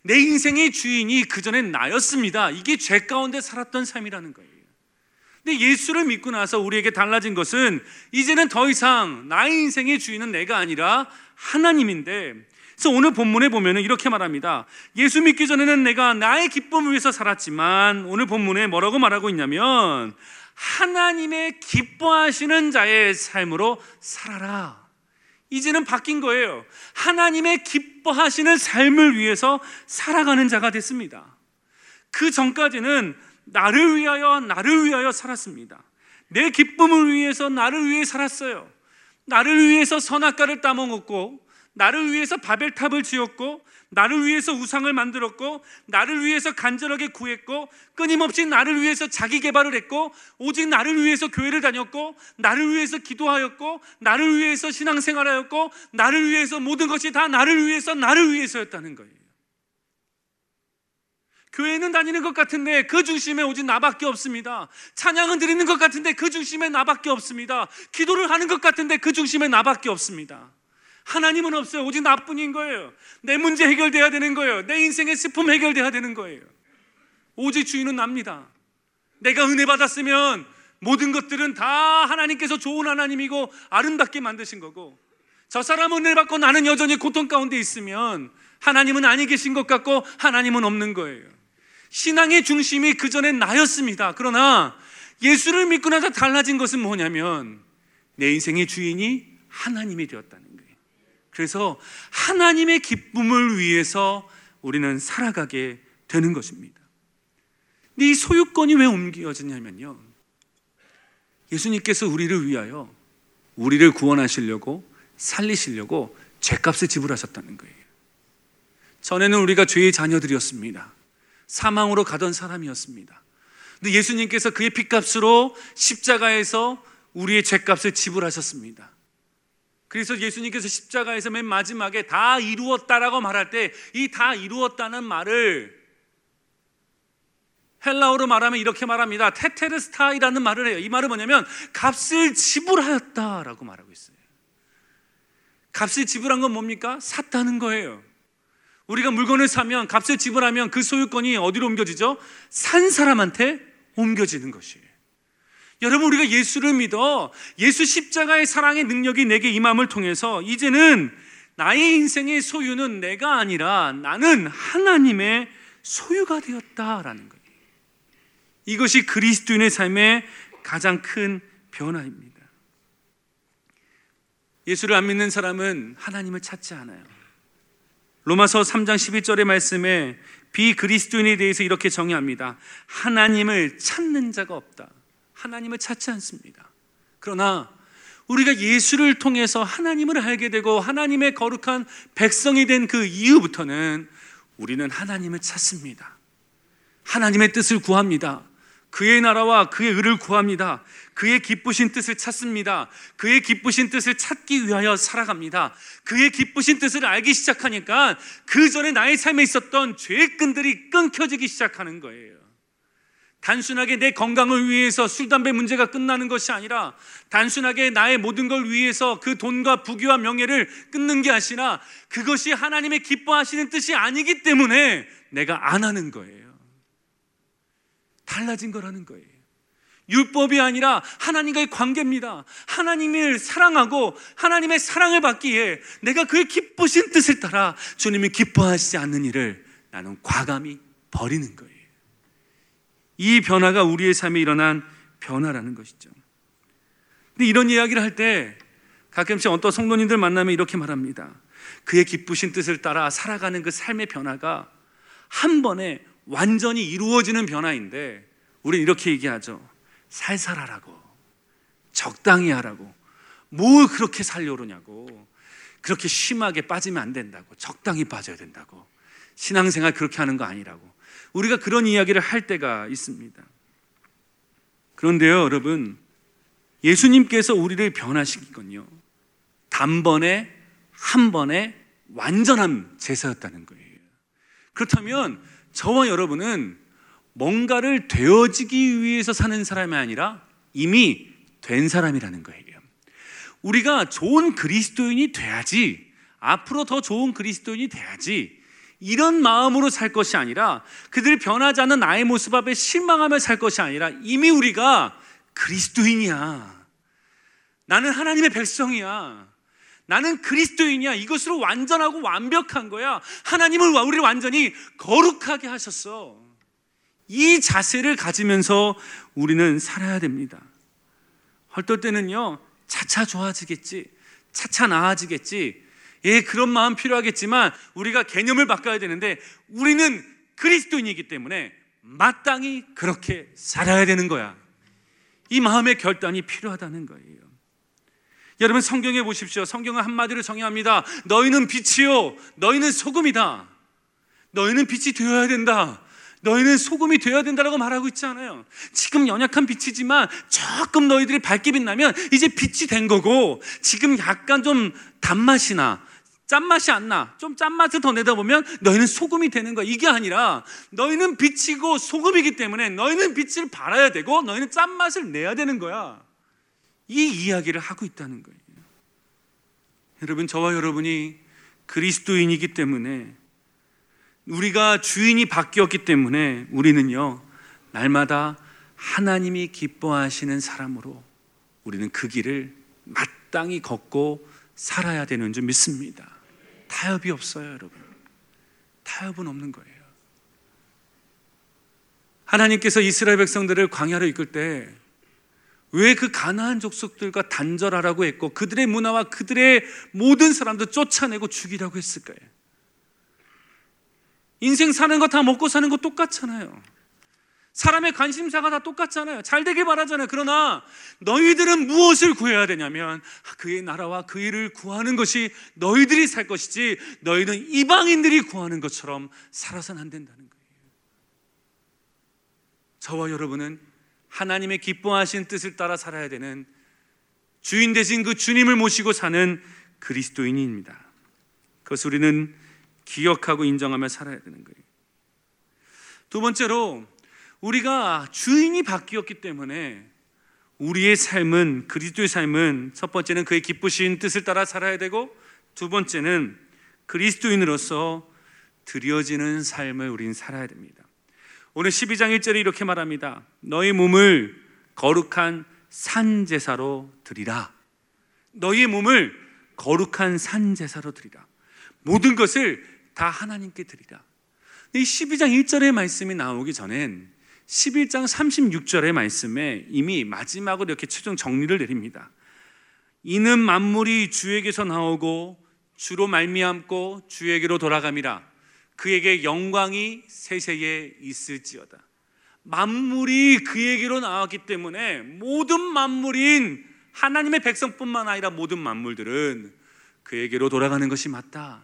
내 인생의 주인이 그전엔 나였습니다. 이게 죄 가운데 살았던 삶이라는 거예요. 근데 예수를 믿고 나서 우리에게 달라진 것은 이제는 더 이상 나의 인생의 주인은 내가 아니라 하나님인데 그래서 오늘 본문에 보면은 이렇게 말합니다. 예수 믿기 전에는 내가 나의 기쁨을 위해서 살았지만 오늘 본문에 뭐라고 말하고 있냐면 하나님의 기뻐하시는 자의 삶으로 살아라. 이제는 바뀐 거예요. 하나님의 기뻐하시는 삶을 위해서 살아가는 자가 됐습니다. 그 전까지는 나를 위하여 나를 위하여 살았습니다. 내 기쁨을 위해서 나를 위해 살았어요. 나를 위해서 선악과를 따먹었고 나를 위해서 바벨탑을 지었고 나를 위해서 우상을 만들었고 나를 위해서 간절하게 구했고 끊임없이 나를 위해서 자기 개발을 했고 오직 나를 위해서 교회를 다녔고 나를 위해서 기도하였고 나를 위해서 신앙생활하였고 나를 위해서 모든 것이 다 나를 위해서 나를 위해서였다는 거예요. 교회는 다니는 것 같은데 그 중심에 오직 나밖에 없습니다. 찬양은 드리는 것 같은데 그 중심에 나밖에 없습니다. 기도를 하는 것 같은데 그 중심에 나밖에 없습니다. 하나님은 없어요. 오직 나뿐인 거예요. 내 문제 해결돼야 되는 거예요. 내 인생의 슬픔 해결돼야 되는 거예요. 오직 주인은 납니다. 내가 은혜 받았으면 모든 것들은 다 하나님께서 좋은 하나님이고 아름답게 만드신 거고 저 사람은 은혜 받고 나는 여전히 고통 가운데 있으면 하나님은 아니 계신 것 같고 하나님은 없는 거예요. 신앙의 중심이 그 전에 나였습니다. 그러나 예수를 믿고 나서 달라진 것은 뭐냐면 내 인생의 주인이 하나님이 되었다는 거예요. 그래서 하나님의 기쁨을 위해서 우리는 살아가게 되는 것입니다. 이 소유권이 왜 옮겨졌냐면요. 예수님께서 우리를 위하여 우리를 구원하시려고 살리시려고 죄값을 지불하셨다는 거예요. 전에는 우리가 죄의 자녀들이었습니다. 사망으로 가던 사람이었습니다. 근데 예수님께서 그의 피값으로 십자가에서 우리의 죄값을 지불하셨습니다. 그래서 예수님께서 십자가에서 맨 마지막에 다 이루었다라고 말할 때 이 다 이루었다는 말을 헬라어로 말하면 이렇게 말합니다. 테테르스타이라는 말을 해요. 이 말은 뭐냐면 값을 지불하였다라고 말하고 있어요. 값을 지불한 건 뭡니까? 샀다는 거예요. 우리가 물건을 사면 값을 지불하면 그 소유권이 어디로 옮겨지죠? 산 사람한테 옮겨지는 것이에요. 여러분 우리가 예수를 믿어 예수 십자가의 사랑의 능력이 내게 임함을 통해서 이제는 나의 인생의 소유는 내가 아니라 나는 하나님의 소유가 되었다라는 거예요. 이것이 그리스도인의 삶의 가장 큰 변화입니다. 예수를 안 믿는 사람은 하나님을 찾지 않아요. 로마서 3장 12절의 말씀에 비그리스도인에 대해서 이렇게 정의합니다. 하나님을 찾는 자가 없다. 하나님을 찾지 않습니다. 그러나 우리가 예수를 통해서 하나님을 알게 되고 하나님의 거룩한 백성이 된 그 이후부터는 우리는 하나님을 찾습니다. 하나님의 뜻을 구합니다. 그의 나라와 그의 의를 구합니다. 그의 기쁘신 뜻을 찾습니다. 그의 기쁘신 뜻을 찾기 위하여 살아갑니다. 그의 기쁘신 뜻을 알기 시작하니까 그 전에 나의 삶에 있었던 죄의 끈들이 끊겨지기 시작하는 거예요. 단순하게 내 건강을 위해서 술, 담배 문제가 끝나는 것이 아니라 단순하게 나의 모든 걸 위해서 그 돈과 부귀와 명예를 끊는 게 아니라 그것이 하나님의 기뻐하시는 뜻이 아니기 때문에 내가 안 하는 거예요. 달라진 거라는 거예요. 율법이 아니라 하나님과의 관계입니다. 하나님을 사랑하고 하나님의 사랑을 받기에 내가 그의 기쁘신 뜻을 따라 주님이 기뻐하시지 않는 일을 나는 과감히 버리는 거예요. 이 변화가 우리의 삶에 일어난 변화라는 것이죠. 근데 이런 이야기를 할 때 가끔씩 어떤 성도님들 만나면 이렇게 말합니다. 그의 기쁘신 뜻을 따라 살아가는 그 삶의 변화가 한 번에 완전히 이루어지는 변화인데 우리는 이렇게 얘기하죠. 살살 하라고. 적당히 하라고. 뭘 그렇게 살려오냐고. 그렇게 심하게 빠지면 안 된다고. 적당히 빠져야 된다고. 신앙생활 그렇게 하는 거 아니라고. 우리가 그런 이야기를 할 때가 있습니다. 그런데요, 여러분, 예수님께서 우리를 변화시킨 건요, 단번에, 한 번에 완전한 제사였다는 거예요. 그렇다면 저와 여러분은 뭔가를 되어지기 위해서 사는 사람이 아니라 이미 된 사람이라는 거예요. 우리가 좋은 그리스도인이 돼야지, 앞으로 더 좋은 그리스도인이 돼야지, 이런 마음으로 살 것이 아니라 그들이 변하지 않는 나의 모습 앞에 실망하며 살 것이 아니라 이미 우리가 그리스도인이야. 나는 하나님의 백성이야. 나는 그리스도인이야. 이것으로 완전하고 완벽한 거야. 하나님을 우리를 완전히 거룩하게 하셨어. 이 자세를 가지면서 우리는 살아야 됩니다. 어떨 때는요, 차차 좋아지겠지. 차차 나아지겠지. 예, 그런 마음 필요하겠지만 우리가 개념을 바꿔야 되는데 우리는 그리스도인이기 때문에 마땅히 그렇게 살아야 되는 거야. 이 마음의 결단이 필요하다는 거예요. 여러분 성경에 보십시오. 성경은 한마디로 정의합니다. 너희는 빛이요. 너희는 소금이다. 너희는 빛이 되어야 된다. 너희는 소금이 되어야 된다라고 말하고 있지 않아요. 지금 연약한 빛이지만 조금 너희들이 밝게 빛나면 이제 빛이 된 거고 지금 약간 좀 단맛이 나 짠맛이 안 나. 좀 짠맛을 더 내다 보면 너희는 소금이 되는 거야. 이게 아니라 너희는 빛이고 소금이기 때문에 너희는 빛을 발아야 되고 너희는 짠맛을 내야 되는 거야. 이 이야기를 하고 있다는 거예요. 여러분, 저와 여러분이 그리스도인이기 때문에 우리가 주인이 바뀌었기 때문에 우리는요, 날마다 하나님이 기뻐하시는 사람으로 우리는 그 길을 마땅히 걷고 살아야 되는 줄 믿습니다. 타협이 없어요, 여러분. 타협은 없는 거예요. 하나님께서 이스라엘 백성들을 광야로 이끌 때 왜 그 가나안 족속들과 단절하라고 했고 그들의 문화와 그들의 모든 사람들 쫓아내고 죽이라고 했을까요? 인생 사는 거 다 먹고 사는 거 똑같잖아요. 사람의 관심사가 다 똑같잖아요. 잘 되길 바라잖아요. 그러나 너희들은 무엇을 구해야 되냐면 그의 나라와 그 일을 구하는 것이 너희들이 살 것이지 너희는 이방인들이 구하는 것처럼 살아서는 안 된다는 거예요. 저와 여러분은 하나님의 기뻐하신 뜻을 따라 살아야 되는 주인 되신 그 주님을 모시고 사는 그리스도인입니다. 그것을 우리는 기억하고 인정하며 살아야 되는 거예요. 두 번째로 우리가 주인이 바뀌었기 때문에 우리의 삶은 그리스도의 삶은 첫 번째는 그의 기쁘신 뜻을 따라 살아야 되고 두 번째는 그리스도인으로서 드려지는 삶을 우린 살아야 됩니다. 오늘 12장 1절에 이렇게 말합니다. 너희 몸을 거룩한 산 제사로 드리라. 너희의 몸을 거룩한 산 제사로 드리라. 모든 것을 다 하나님께 드리라. 이 12장 1절의 말씀이 나오기 전엔 11장 36절의 말씀에 이미 마지막으로 이렇게 최종 정리를 내립니다. 이는 만물이 주에게서 나오고 주로 말미암고 주에게로 돌아감이라. 그에게 영광이 세세에 있을지어다. 만물이 그에게로 나왔기 때문에 모든 만물인 하나님의 백성뿐만 아니라 모든 만물들은 그에게로 돌아가는 것이 맞다.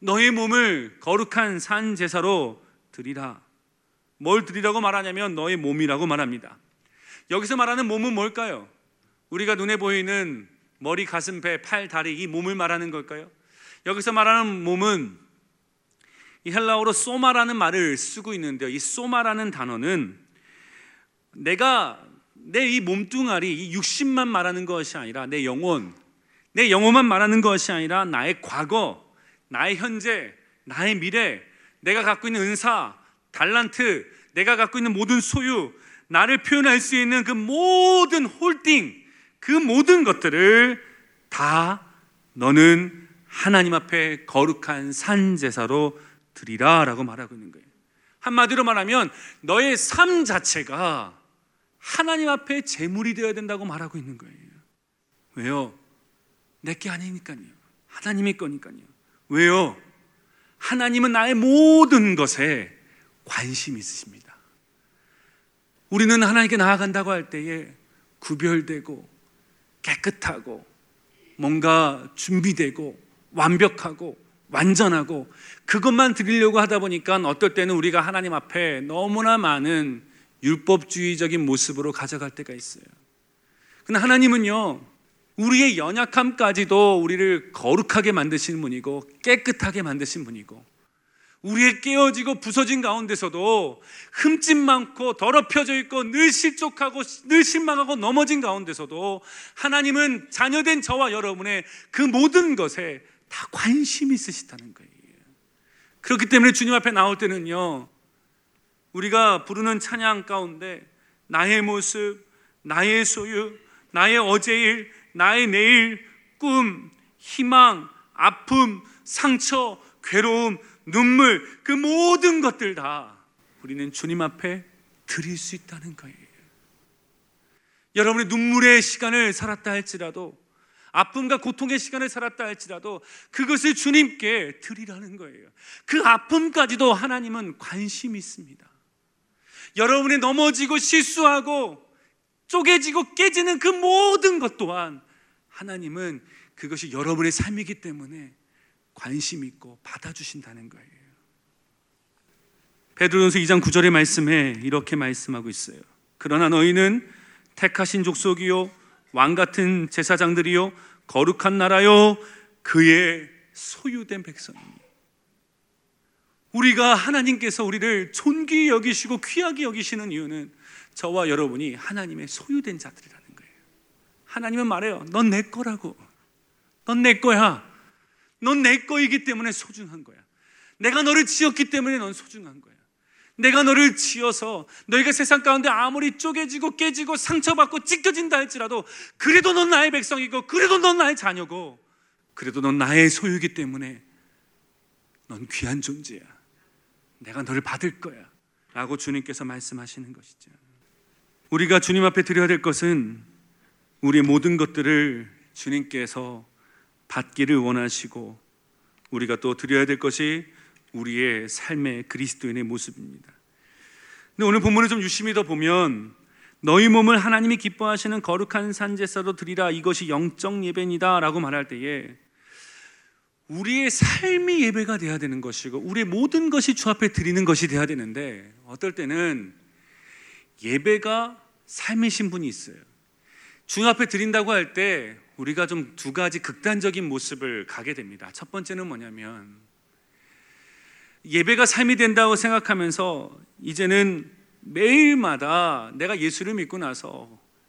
너의 몸을 거룩한 산 제사로 드리라. 뭘 드리라고 말하냐면 너의 몸이라고 말합니다. 여기서 말하는 몸은 뭘까요? 우리가 눈에 보이는 머리, 가슴, 배, 팔, 다리 이 몸을 말하는 걸까요? 여기서 말하는 몸은 이 헬라어로 소마라는 말을 쓰고 있는데요. 이 소마라는 단어는 내가 내 이 몸뚱아리, 이 육신만 말하는 것이 아니라 내 영혼, 내 영혼만 말하는 것이 아니라 나의 과거, 나의 현재, 나의 미래, 내가 갖고 있는 은사, 달란트, 내가 갖고 있는 모든 소유, 나를 표현할 수 있는 그 모든 홀딩, 그 모든 것들을 다 너는 하나님 앞에 거룩한 산 제사로 드리라 라고 말하고 있는 거예요. 한마디로 말하면 너의 삶 자체가 하나님 앞에 제물이 되어야 된다고 말하고 있는 거예요. 왜요? 내게 아니니까요. 하나님의 거니까요. 왜요? 하나님은 나의 모든 것에 관심이 있으십니다. 우리는 하나님께 나아간다고 할 때에 구별되고 깨끗하고 뭔가 준비되고 완벽하고 완전하고 그것만 드리려고 하다 보니까 어떨 때는 우리가 하나님 앞에 너무나 많은 율법주의적인 모습으로 가져갈 때가 있어요. 근데 하나님은요, 우리의 연약함까지도 우리를 거룩하게 만드신 분이고 깨끗하게 만드신 분이고 우리의 깨어지고 부서진 가운데서도 흠집 많고 더럽혀져 있고 늘 실족하고 늘 실망하고 넘어진 가운데서도 하나님은 자녀된 저와 여러분의 그 모든 것에 다 관심이 있으시다는 거예요. 그렇기 때문에 주님 앞에 나올 때는요, 우리가 부르는 찬양 가운데 나의 모습, 나의 소유, 나의 어제일, 나의 내일 꿈, 희망, 아픔, 상처, 괴로움, 눈물, 그 모든 것들 다 우리는 주님 앞에 드릴 수 있다는 거예요. 여러분의 눈물의 시간을 살았다 할지라도 아픔과 고통의 시간을 살았다 할지라도 그것을 주님께 드리라는 거예요. 그 아픔까지도 하나님은 관심이 있습니다. 여러분이 넘어지고 실수하고 쪼개지고 깨지는 그 모든 것 또한 하나님은 그것이 여러분의 삶이기 때문에 관심 있고 받아주신다는 거예요. 베드로전서 2장 9절의 말씀에 이렇게 말씀하고 있어요. 그러나 너희는 택하신 족속이요 왕 같은 제사장들이요 거룩한 나라요 그의 소유된 백성입니다. 우리가 하나님께서 우리를 존귀히 여기시고 귀하게 여기시는 이유는 저와 여러분이 하나님의 소유된 자들이라는 거예요. 하나님은 말해요. 넌 내 거라고. 넌 내 거야. 넌 내 거이기 때문에 소중한 거야. 내가 너를 지었기 때문에 넌 소중한 거야. 내가 너를 지어서 너희가 세상 가운데 아무리 쪼개지고 깨지고 상처받고 찢겨진다 할지라도 그래도 넌 나의 백성이고 그래도 넌 나의 자녀고 그래도 넌 나의 소유이기 때문에 넌 귀한 존재야. 내가 너를 받을 거야. 라고 주님께서 말씀하시는 것이죠. 우리가 주님 앞에 드려야 될 것은 우리의 모든 것들을 주님께서 받기를 원하시고 우리가 또 드려야 될 것이 우리의 삶의 그리스도인의 모습입니다. 근데 오늘 본문을 좀 유심히 더 보면 너희 몸을 하나님이 기뻐하시는 거룩한 산제사로 드리라 이것이 영적 예배니다라고 말할 때에 우리의 삶이 예배가 돼야 되는 것이고 우리의 모든 것이 주 앞에 드리는 것이 돼야 되는데 어떨 때는 예배가 삶의 신분이 있어요. 주 앞에 드린다고 할 때 우리가 좀 두 가지 극단적인 모습을 가게 됩니다. 첫 번째는 뭐냐면 예배가 삶이 된다고 생각하면서 이제는 매일마다 내가 예수를 믿고 나서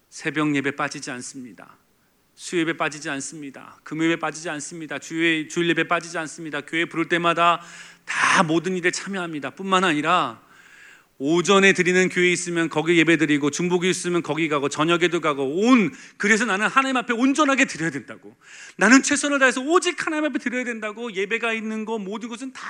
새벽 예배 빠지지 않습니다. 수요예배 빠지지 않습니다. 금요예배 빠지지 않습니다. 주일, 주일 예배 빠지지 않습니다. 교회 부를 때마다 다 모든 일에 참여합니다. 뿐만 아니라 오전에 드리는 교회 있으면 거기 예배 드리고 중복이 있으면 거기 가고 저녁에도 가고 온 그래서 나는 하나님 앞에 온전하게 드려야 된다고 나는 최선을 다해서 오직 하나님 앞에 드려야 된다고 예배가 있는 거 모든 것은 다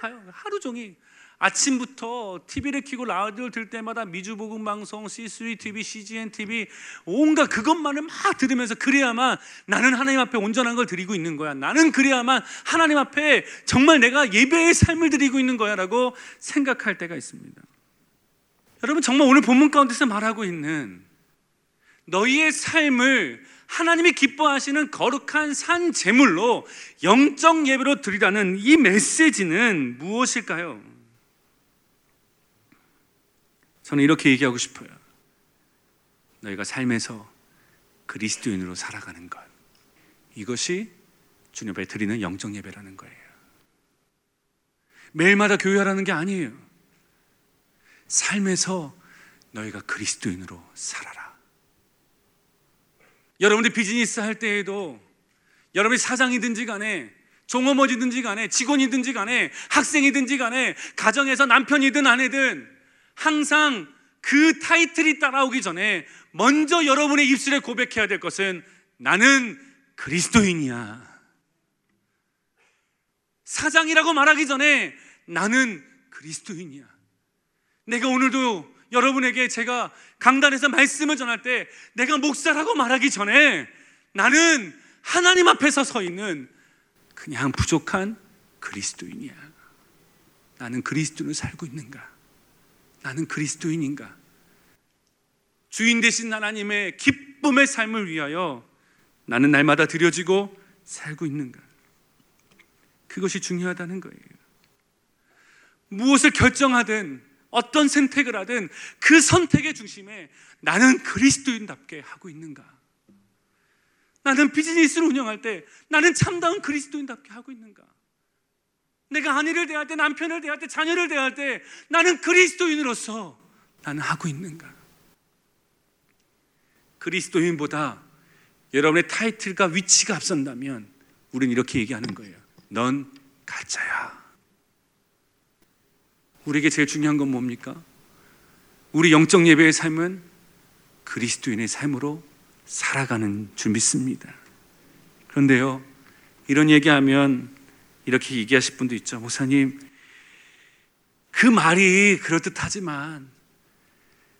가요 하루 종일 아침부터 TV를 켜고 라디오를 들 때마다 미주복음 방송, C3 TV, CGN TV 온갖 그것만을 막 들으면서 그래야만 나는 하나님 앞에 온전한 걸 드리고 있는 거야. 나는 그래야만 하나님 앞에 정말 내가 예배의 삶을 드리고 있는 거야라고 생각할 때가 있습니다. 여러분 정말 오늘 본문 가운데서 말하고 있는 너희의 삶을 하나님이 기뻐하시는 거룩한 산 제물로 영적 예배로 드리라는 이 메시지는 무엇일까요? 저는 이렇게 얘기하고 싶어요. 너희가 삶에서 그리스도인으로 살아가는 것. 이것이 주님 앞에 드리는 영적 예배라는 거예요. 매일마다 교회하라는 게 아니에요. 삶에서 너희가 그리스도인으로 살아라. 여러분들 비즈니스 할 때에도 여러분이 사장이든지 간에 종업원이든지 간에 직원이든지 간에 학생이든지 간에 가정에서 남편이든 아내든 항상 그 타이틀이 따라오기 전에 먼저 여러분의 입술에 고백해야 될 것은 나는 그리스도인이야. 사장이라고 말하기 전에 나는 그리스도인이야. 내가 오늘도 여러분에게 제가 강단에서 말씀을 전할 때 내가 목사라고 말하기 전에 나는 하나님 앞에서 서 있는 그냥 부족한 그리스도인이야. 나는 그리스도를 살고 있는가? 나는 그리스도인인가? 주인 되신 하나님의 기쁨의 삶을 위하여 나는 날마다 드려지고 살고 있는가? 그것이 중요하다는 거예요. 무엇을 결정하든 어떤 선택을 하든 그 선택의 중심에 나는 그리스도인답게 하고 있는가? 나는 비즈니스를 운영할 때 나는 참다운 그리스도인답게 하고 있는가? 내가 아내를 대할 때, 남편을 대할 때, 자녀를 대할 때 나는 그리스도인으로서 나는 하고 있는가? 그리스도인보다 여러분의 타이틀과 위치가 앞선다면 우리는 이렇게 얘기하는 거예요. 넌 가짜야. 우리에게 제일 중요한 건 뭡니까? 우리 영적 예배의 삶은 그리스도인의 삶으로 살아가는 줄 믿습니다. 그런데요, 이런 얘기하면 이렇게 얘기하실 분도 있죠. 목사님, 그 말이 그럴듯 하지만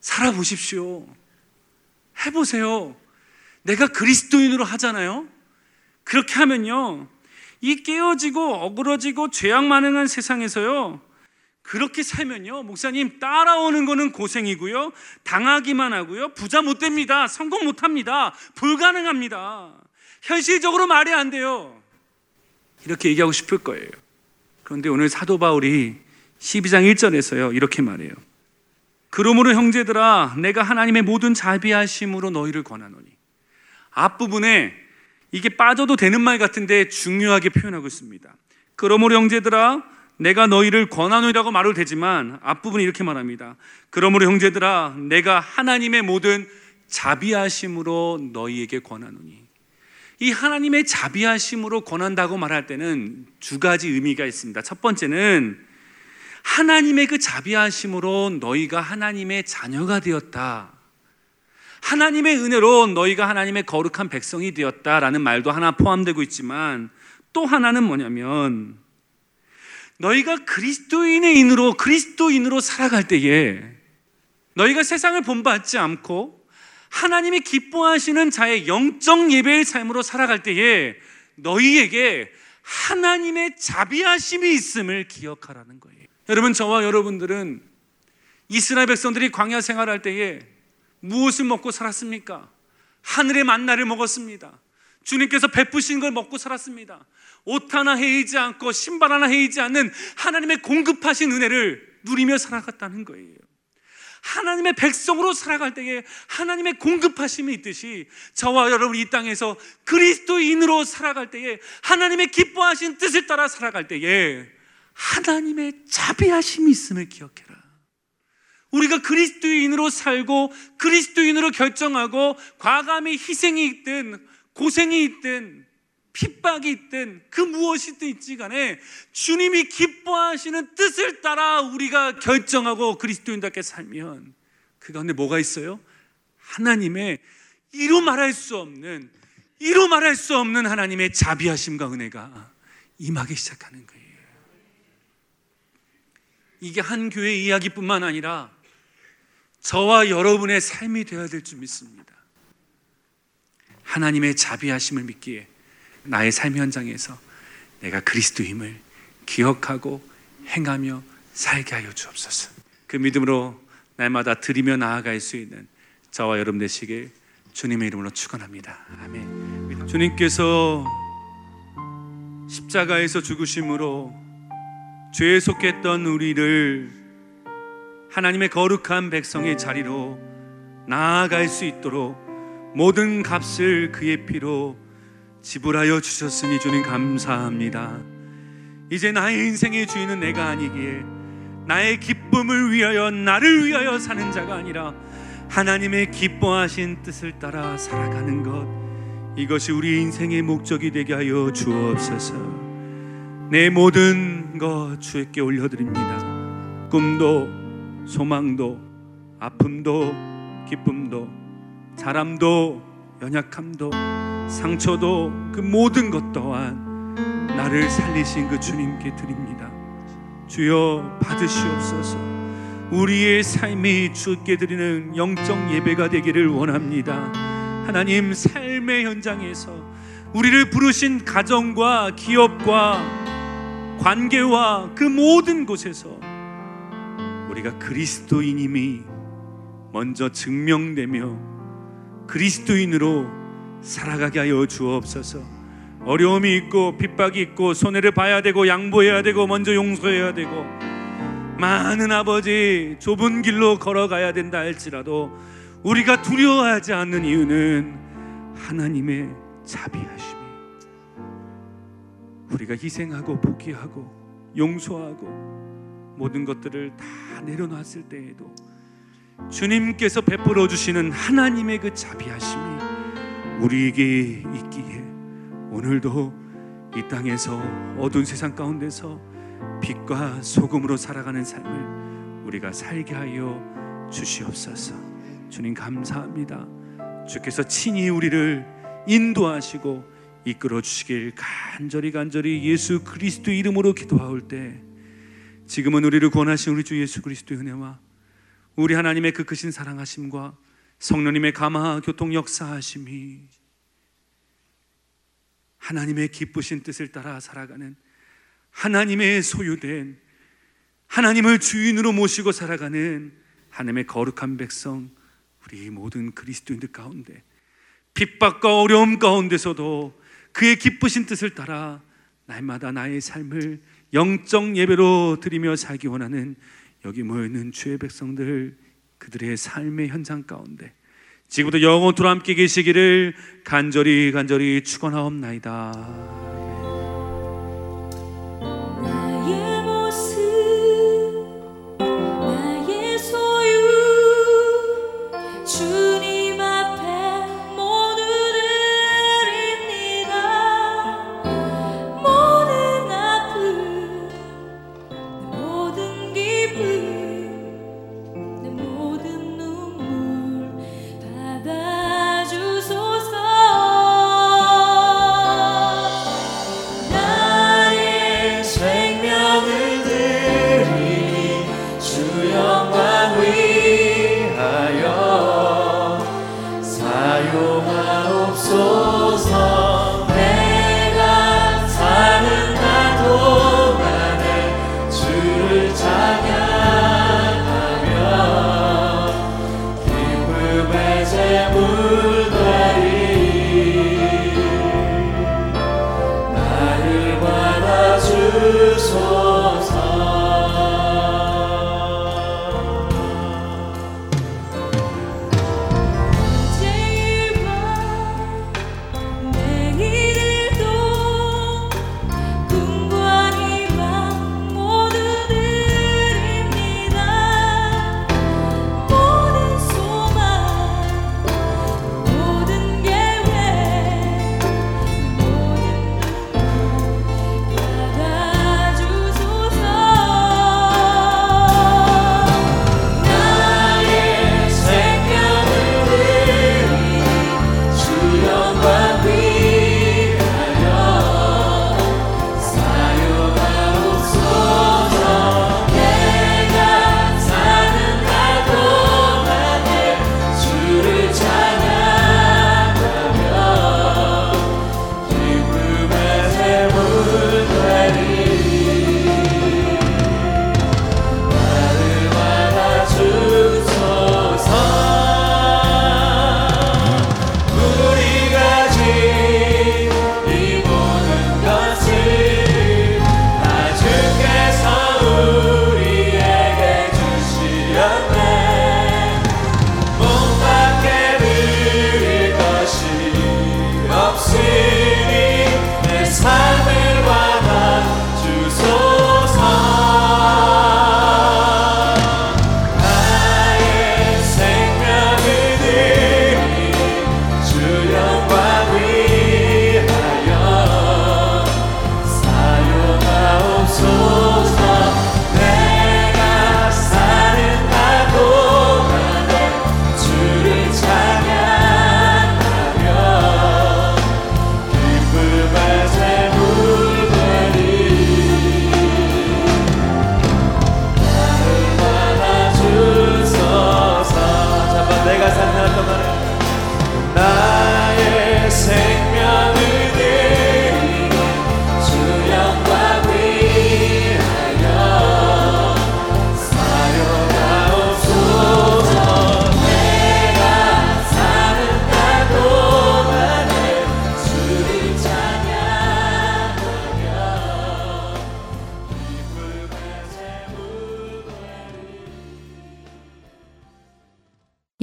살아보십시오. 해보세요. 내가 그리스도인으로 하잖아요. 그렇게 하면요. 이 깨어지고 어그러지고 죄악 만행한 세상에서요. 그렇게 살면요. 목사님 따라오는 거는 고생이고요. 당하기만 하고요. 부자 못 됩니다. 성공 못 합니다. 불가능합니다. 현실적으로 말이 안 돼요. 이렇게 얘기하고 싶을 거예요. 그런데 오늘 사도 바울이 12장 1절에서요. 이렇게 말해요. 그러므로 형제들아 내가 하나님의 모든 자비하심으로 너희를 권하노니 앞부분에 이게 빠져도 되는 말 같은데 중요하게 표현하고 있습니다. 그러므로 형제들아 내가 너희를 권하노니라고 말을 되지만 앞부분이 이렇게 말합니다. 그러므로 형제들아 내가 하나님의 모든 자비하심으로 너희에게 권하노니 이 하나님의 자비하심으로 권한다고 말할 때는 두 가지 의미가 있습니다. 첫 번째는 하나님의 그 자비하심으로 너희가 하나님의 자녀가 되었다. 하나님의 은혜로 너희가 하나님의 거룩한 백성이 되었다라는 말도 하나 포함되고 있지만 또 하나는 뭐냐면 너희가 그리스도인의 인으로 그리스도인으로 살아갈 때에 너희가 세상을 본받지 않고 하나님이 기뻐하시는 자의 영적 예배의 삶으로 살아갈 때에 너희에게 하나님의 자비하심이 있음을 기억하라는 거예요. 여러분 저와 여러분들은 이스라엘 백성들이 광야 생활할 때에 무엇을 먹고 살았습니까? 하늘의 만나를 먹었습니다. 주님께서 베푸신 걸 먹고 살았습니다. 옷 하나 헤이지 않고 신발 하나 헤이지 않는 하나님의 공급하신 은혜를 누리며 살아갔다는 거예요. 하나님의 백성으로 살아갈 때에 하나님의 공급하심이 있듯이 저와 여러분 이 땅에서 그리스도인으로 살아갈 때에 하나님의 기뻐하신 뜻을 따라 살아갈 때에 하나님의 자비하심이 있음을 기억해라. 우리가 그리스도인으로 살고 그리스도인으로 결정하고 과감히 희생이 있든 고생이 있든 핍박이 있든 그 무엇이든 있지 간에 주님이 기뻐하시는 뜻을 따라 우리가 결정하고 그리스도인답게 살면 그 가운데 뭐가 있어요? 하나님의 이루 말할 수 없는 이루 말할 수 없는 하나님의 자비하심과 은혜가 임하기 시작하는 거예요. 이게 한 교회 이야기뿐만 아니라 저와 여러분의 삶이 되어야 될 줄 믿습니다. 하나님의 자비하심을 믿기에 나의 삶 현장에서 내가 그리스도임을 기억하고 행하며 살게 하여 주옵소서. 그 믿음으로 날마다 드리며 나아갈 수 있는 저와 여러분 되시길 주님의 이름으로 축원합니다. 아멘. 주님께서 십자가에서 죽으심으로 죄에 속했던 우리를 하나님의 거룩한 백성의 자리로 나아갈 수 있도록 모든 값을 그의 피로 지불하여 주셨으니 주님 감사합니다. 이제 나의 인생의 주인은 내가 아니기에 나의 기쁨을 위하여 나를 위하여 사는 자가 아니라 하나님의 기뻐하신 뜻을 따라 살아가는 것 이것이 우리 인생의 목적이 되게 하여 주옵소서. 내 모든 것 주에게 올려드립니다. 꿈도 소망도 아픔도 기쁨도 사람도 연약함도 상처도 그 모든 것 또한 나를 살리신 그 주님께 드립니다. 주여 받으시옵소서. 우리의 삶이 주께 드리는 영적 예배가 되기를 원합니다. 하나님 삶의 현장에서 우리를 부르신 가정과 기업과 관계와 그 모든 곳에서 우리가 그리스도인임이 먼저 증명되며 그리스도인으로 살아가게 하여 주옵소서. 어려움이 있고 핍박이 있고 손해를 봐야 되고 양보해야 되고 먼저 용서해야 되고 많은 아버지 좁은 길로 걸어가야 된다 할지라도 우리가 두려워하지 않는 이유는 하나님의 자비하심이 우리가 희생하고 포기하고 용서하고 모든 것들을 다 내려놨을 때에도 주님께서 베풀어 주시는 하나님의 그 자비하심이 우리에게 있기에 오늘도 이 땅에서 어두운 세상 가운데서 빛과 소금으로 살아가는 삶을 우리가 살게 하여 주시옵소서. 주님 감사합니다. 주께서 친히 우리를 인도하시고 이끌어 주시길 간절히 간절히 예수 그리스도 이름으로 기도하올 때 지금은 우리를 구원하신 우리 주 예수 그리스도의 은혜와 우리 하나님의 그 크신 사랑하심과 성령님의 감화 교통 역사하심이 하나님의 기쁘신 뜻을 따라 살아가는 하나님의 소유된 하나님을 주인으로 모시고 살아가는 하나님의 거룩한 백성 우리 모든 그리스도인들 가운데 핍박과 어려움 가운데서도 그의 기쁘신 뜻을 따라 날마다 나의 삶을 영적 예배로 드리며 살기 원하는 여기 모여있는 주의 백성들 그들의 삶의 현장 가운데 지금부터 영원토록 함께 계시기를 간절히 간절히 축원하옵나이다.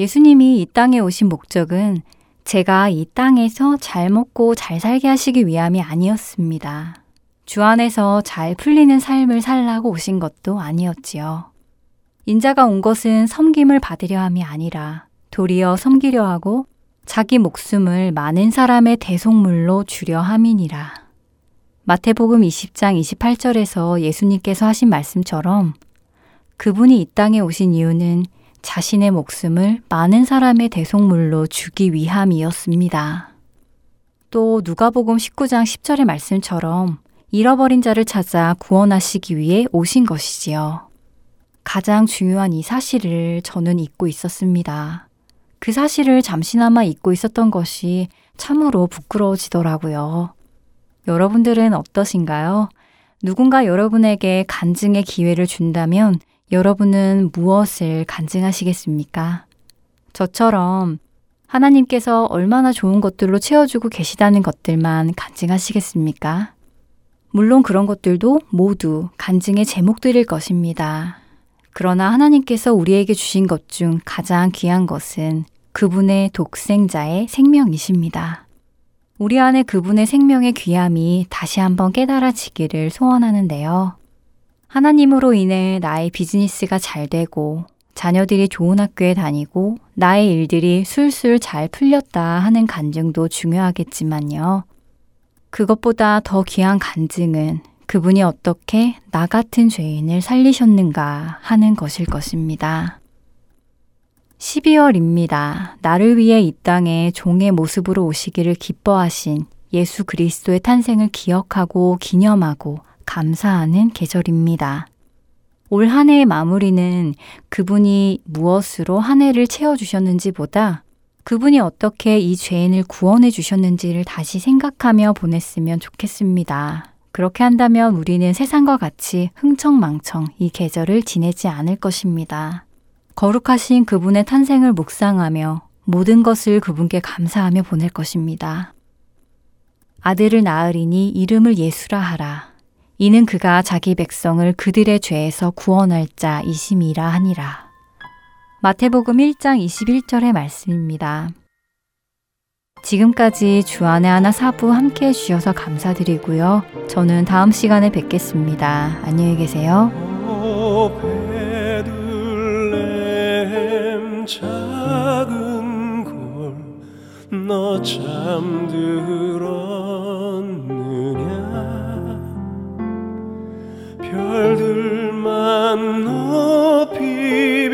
예수님이 이 땅에 오신 목적은 제가 이 땅에서 잘 먹고 잘 살게 하시기 위함이 아니었습니다. 주 안에서 잘 풀리는 삶을 살라고 오신 것도 아니었지요. 인자가 온 것은 섬김을 받으려 함이 아니라 도리어 섬기려 하고 자기 목숨을 많은 사람의 대속물로 주려 함이니라. 마태복음 20장 28절에서 예수님께서 하신 말씀처럼 그분이 이 땅에 오신 이유는 자신의 목숨을 많은 사람의 대속물로 주기 위함이었습니다. 또 누가복음 19장 10절의 말씀처럼 잃어버린 자를 찾아 구원하시기 위해 오신 것이지요. 가장 중요한 이 사실을 저는 잊고 있었습니다. 그 사실을 잠시나마 잊고 있었던 것이 참으로 부끄러워지더라고요. 여러분들은 어떠신가요? 누군가 여러분에게 간증의 기회를 준다면 여러분은 무엇을 간증하시겠습니까? 저처럼 하나님께서 얼마나 좋은 것들로 채워주고 계시다는 것들만 간증하시겠습니까? 물론 그런 것들도 모두 간증의 제목들일 것입니다. 그러나 하나님께서 우리에게 주신 것 중 가장 귀한 것은 그분의 독생자의 생명이십니다. 우리 안에 그분의 생명의 귀함이 다시 한번 깨달아지기를 소원하는데요. 하나님으로 인해 나의 비즈니스가 잘 되고 자녀들이 좋은 학교에 다니고 나의 일들이 술술 잘 풀렸다 하는 간증도 중요하겠지만요. 그것보다 더 귀한 간증은 그분이 어떻게 나 같은 죄인을 살리셨는가 하는 것일 것입니다. 12월입니다. 나를 위해 이 땅에 종의 모습으로 오시기를 기뻐하신 예수 그리스도의 탄생을 기억하고 기념하고 감사하는 계절입니다. 올 한 해의 마무리는 그분이 무엇으로 한 해를 채워주셨는지보다 그분이 어떻게 이 죄인을 구원해 주셨는지를 다시 생각하며 보냈으면 좋겠습니다. 그렇게 한다면 우리는 세상과 같이 흥청망청 이 계절을 지내지 않을 것입니다. 거룩하신 그분의 탄생을 묵상하며 모든 것을 그분께 감사하며 보낼 것입니다. 아들을 낳으리니 이름을 예수라 하라. 이는 그가 자기 백성을 그들의 죄에서 구원할 자이심이라 하니라. 마태복음 1장 21절의 말씀입니다. 지금까지 주안의 하나 사부 함께 해주셔서 감사드리고요. 저는 다음 시간에 뵙겠습니다. 안녕히 계세요. 골너 잠들었 별들만 높이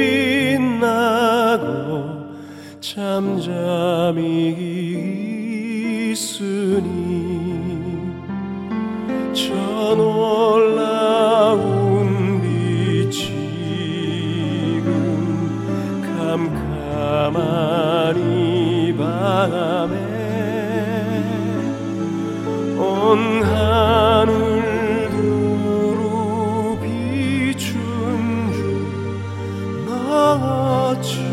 빛나고 잠잠히 있으니 저 놀라운 빛 지금 캄캄한 이 밤에 온 하늘 줄나